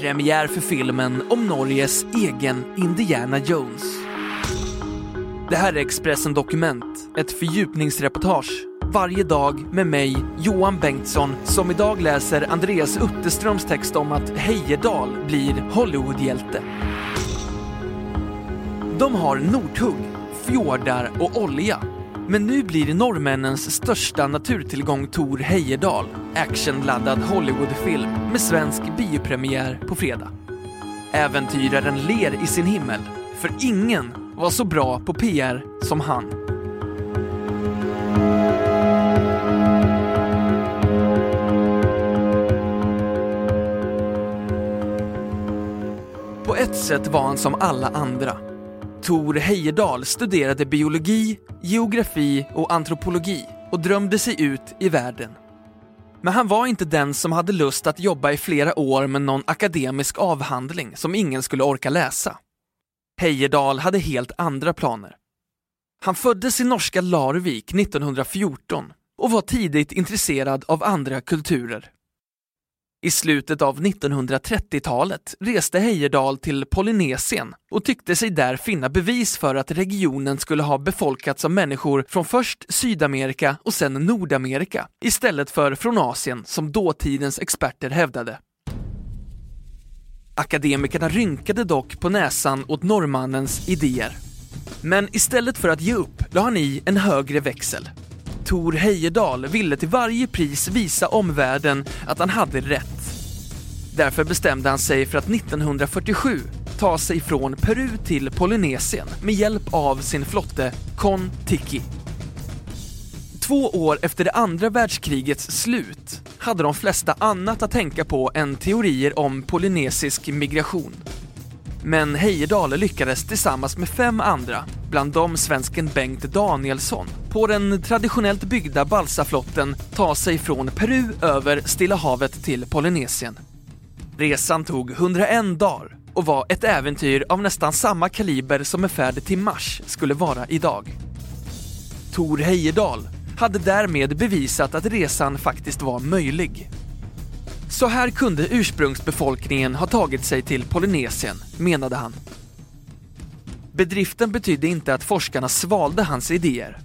Premiär för filmen om Norges egen Indiana Jones. Det här är Expressen Dokument, ett fördjupningsreportage varje dag med mig, Johan Bengtsson, som idag läser Andreas Utterströms text om att Heyerdahl blir Hollywoodhjälte. De har Nordhugg, fjordar och olja. Men nu blir norrmännens största naturtillgång Tor Heyerdahl actionladdad Hollywoodfilm med svensk biopremiär på fredag. Äventyraren ler i sin himmel, för ingen var så bra på PR som han. På ett sätt var han som alla andra. Tor Heyerdahl studerade biologi, geografi och antropologi och drömde sig ut i världen. Men han var inte den som hade lust att jobba i flera år med någon akademisk avhandling som ingen skulle orka läsa. Heyerdahl hade helt andra planer. Han föddes i norska Larvik 1914 och var tidigt intresserad av andra kulturer. I slutet av 1930-talet reste Heyerdahl till Polynesien och tyckte sig där finna bevis för att regionen skulle ha befolkats av människor från först Sydamerika och sen Nordamerika istället för från Asien som dåtidens experter hävdade. Akademikerna rynkade dock på näsan åt norrmannens idéer. Men istället för att ge upp la han i en högre växel. Tor Heyerdahl ville till varje pris visa omvärlden att han hade rätt. Därför bestämde han sig för att 1947 ta sig från Peru till Polynesien med hjälp av sin flotte Kon-Tiki. Två år efter det andra världskrigets slut hade de flesta annat att tänka på än teorier om polynesisk migration. Men Heyerdahl lyckades tillsammans med fem andra, bland dem svensken Bengt Danielsson, på den traditionellt byggda balsaflotten ta sig från Peru över Stilla havet till Polynesien. Resan tog 101 dagar och var ett äventyr av nästan samma kaliber som en färd till Mars skulle vara idag. Tor Heyerdahl hade därmed bevisat att resan faktiskt var möjlig. Så här kunde ursprungsbefolkningen ha tagit sig till Polynesien, menade han. Bedriften betydde inte att forskarna svalde hans idéer.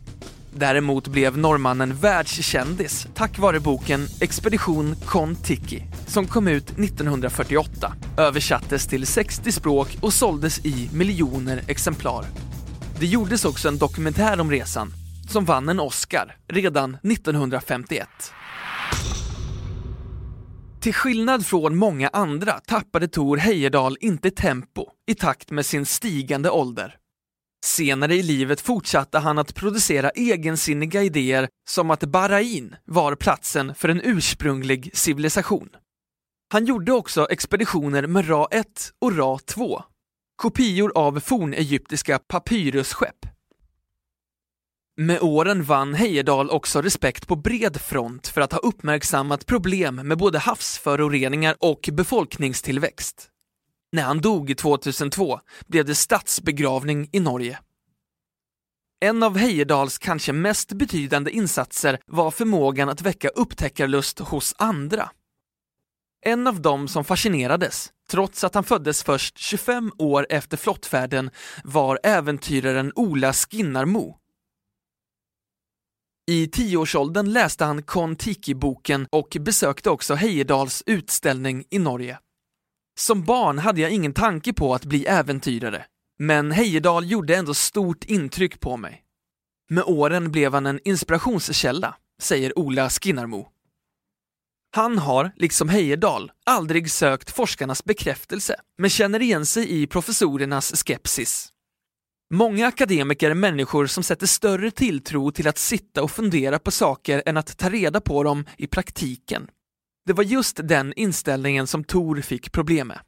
Däremot blev norrmannen världskändis tack vare boken Expedition Kon-Tiki som kom ut 1948, översattes till 60 språk och såldes i miljoner exemplar. Det gjordes också en dokumentär om resan som vann en Oscar redan 1951. Till skillnad från många andra tappade Tor Heyerdahl inte tempo i takt med sin stigande ålder. Senare i livet fortsatte han att producera egensinniga idéer som att Bahrain var platsen för en ursprunglig civilisation. Han gjorde också expeditioner med Ra 1 och Ra 2, kopior av fornegyptiska papyrusskepp. Med åren vann Heyerdahl också respekt på bred front för att ha uppmärksammat problem med både havsföroreningar och befolkningstillväxt. När han dog 2002 blev det statsbegravning i Norge. En av Heyerdahls kanske mest betydande insatser var förmågan att väcka upptäckarlust hos andra. En av dem som fascinerades, trots att han föddes först 25 år efter flottfärden, var äventyraren Ola Skinnarmo. I tioårsåldern läste han Kon-Tiki-boken och besökte också Heyerdahls utställning i Norge. Som barn hade jag ingen tanke på att bli äventyrare, men Heyerdahl gjorde ändå stort intryck på mig. Med åren blev han en inspirationskälla, säger Ola Skinnarmo. Han har, liksom Heyerdahl, aldrig sökt forskarnas bekräftelse, men känner igen sig i professorernas skepsis. Många akademiker är människor som sätter större tilltro till att sitta och fundera på saker än att ta reda på dem i praktiken. Det var just den inställningen som Tor fick problem med.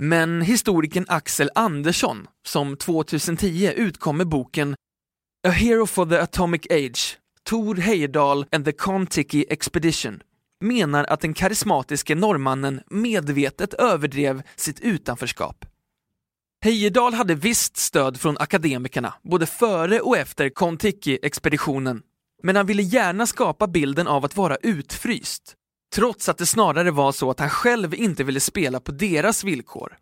Men historikern Axel Andersson, som 2010 utkom med boken A Hero for the Atomic Age, Tor Heyerdahl and the Kon-Tiki Expedition, menar att den karismatiske norrmannen medvetet överdrev sitt utanförskap. Heyerdahl hade visst stöd från akademikerna, både före och efter Kon-Tiki-expeditionen, men han ville gärna skapa bilden av att vara utfryst, trots att det snarare var så att han själv inte ville spela på deras villkor.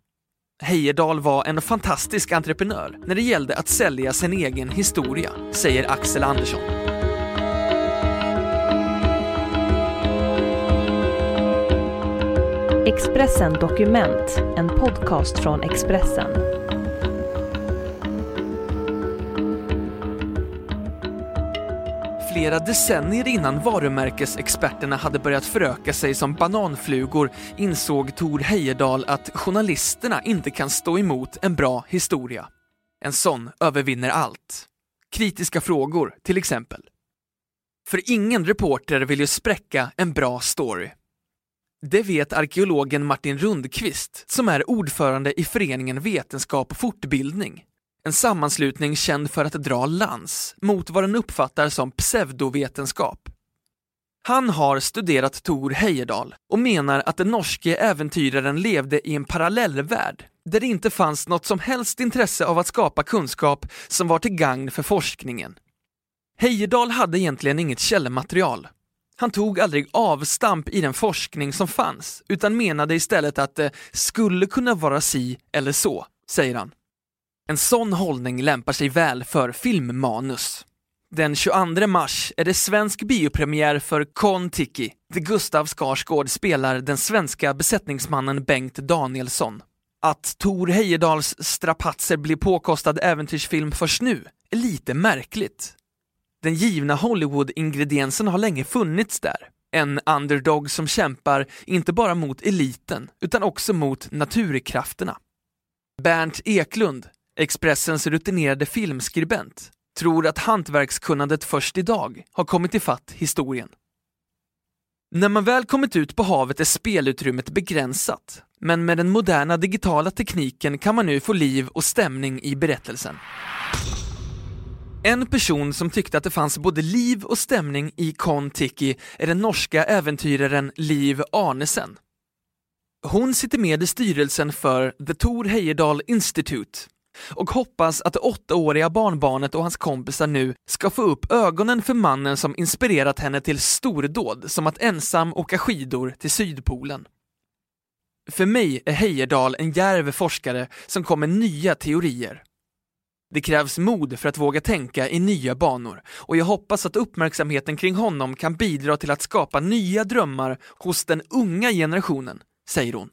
Heyerdahl var en fantastisk entreprenör när det gällde att sälja sin egen historia, säger Axel Andersson. Expressen Dokument, en podcast från Expressen. Flera decennier innan varumärkesexperterna hade börjat föröka sig som bananflugor insåg Tor Heyerdahl att journalisterna inte kan stå emot en bra historia. En sån övervinner allt. Kritiska frågor, till exempel. För ingen reporter vill ju spräcka en bra story. Det vet arkeologen Martin Rundqvist, som är ordförande i föreningen Vetenskap och fortbildning. En sammanslutning känd för att dra lans mot vad den uppfattar som pseudovetenskap. Han har studerat Tor Heyerdahl och menar att den norske äventyraren levde i en parallellvärld där det inte fanns något som helst intresse av att skapa kunskap som var till gagn för forskningen. Heyerdahl hade egentligen inget källmaterial. Han tog aldrig avstamp i den forskning som fanns, utan menade istället att det skulle kunna vara si eller så, säger han. En sån hållning lämpar sig väl för filmmanus. Den 22 mars är det svensk biopremiär för Kon-Tiki, där Gustav Skarsgård spelar den svenska besättningsmannen Bengt Danielsson. Att Tor Heyerdahls strapatser blir påkostad äventyrsfilm först nu är lite märkligt. Den givna Hollywood-ingrediensen har länge funnits där. En underdog som kämpar inte bara mot eliten, utan också mot naturkrafterna. Bernt Eklund, Expressens rutinerade filmskribent, tror att hantverkskunnandet först idag har kommit ifatt historien. När man väl kommit ut på havet är spelutrymmet begränsat, men med den moderna digitala tekniken kan man nu få liv och stämning i berättelsen. En person som tyckte att det fanns både liv och stämning i Kon-Tiki är den norska äventyraren Liv Arnesen. Hon sitter med i styrelsen för The Tor Heyerdahl Institute och hoppas att det åttaåriga barnbarnet och hans kompisar nu ska få upp ögonen för mannen som inspirerat henne till stordåd som att ensam åka skidor till Sydpolen. För mig är Heyerdahl en djärv forskare som kommer nya teorier. Det krävs mod för att våga tänka i nya banor och jag hoppas att uppmärksamheten kring honom kan bidra till att skapa nya drömmar hos den unga generationen, säger hon.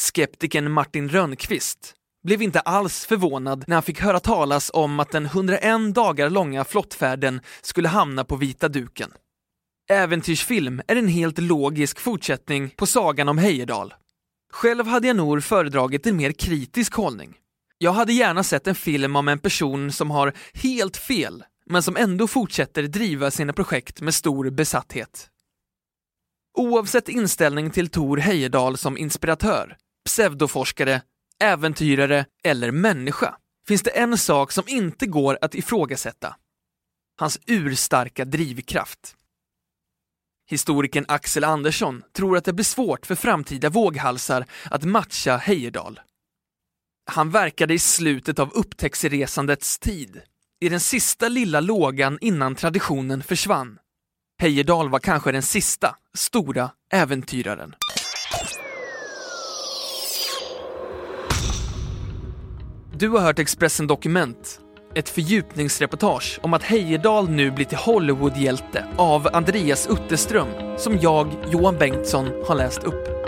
Skeptikern Martin Rönnqvist blev inte alls förvånad när han fick höra talas om att den 101 dagar långa flottfärden skulle hamna på vita duken. Äventyrsfilm är en helt logisk fortsättning på sagan om Heyerdahl. Själv hade jag nog föredragit en mer kritisk hållning. Jag hade gärna sett en film om en person som har helt fel, men som ändå fortsätter driva sina projekt med stor besatthet. Oavsett inställning till Tor Heyerdahl som inspiratör, pseudoforskare, äventyrare eller människa finns det en sak som inte går att ifrågasätta. Hans urstarka drivkraft. Historikern Axel Andersson tror att det blir svårt för framtida våghalsar att matcha Heyerdahl. Han verkade i slutet av upptäcktsresandets tid, i den sista lilla lågan innan traditionen försvann. Heyerdahl var kanske den sista stora äventyraren. Du har hört Expressen Dokument, ett fördjupningsreportage om att Heyerdahl nu blir till Hollywoodhjälte av Andreas Utterström, som jag, Johan Bengtsson, har läst upp.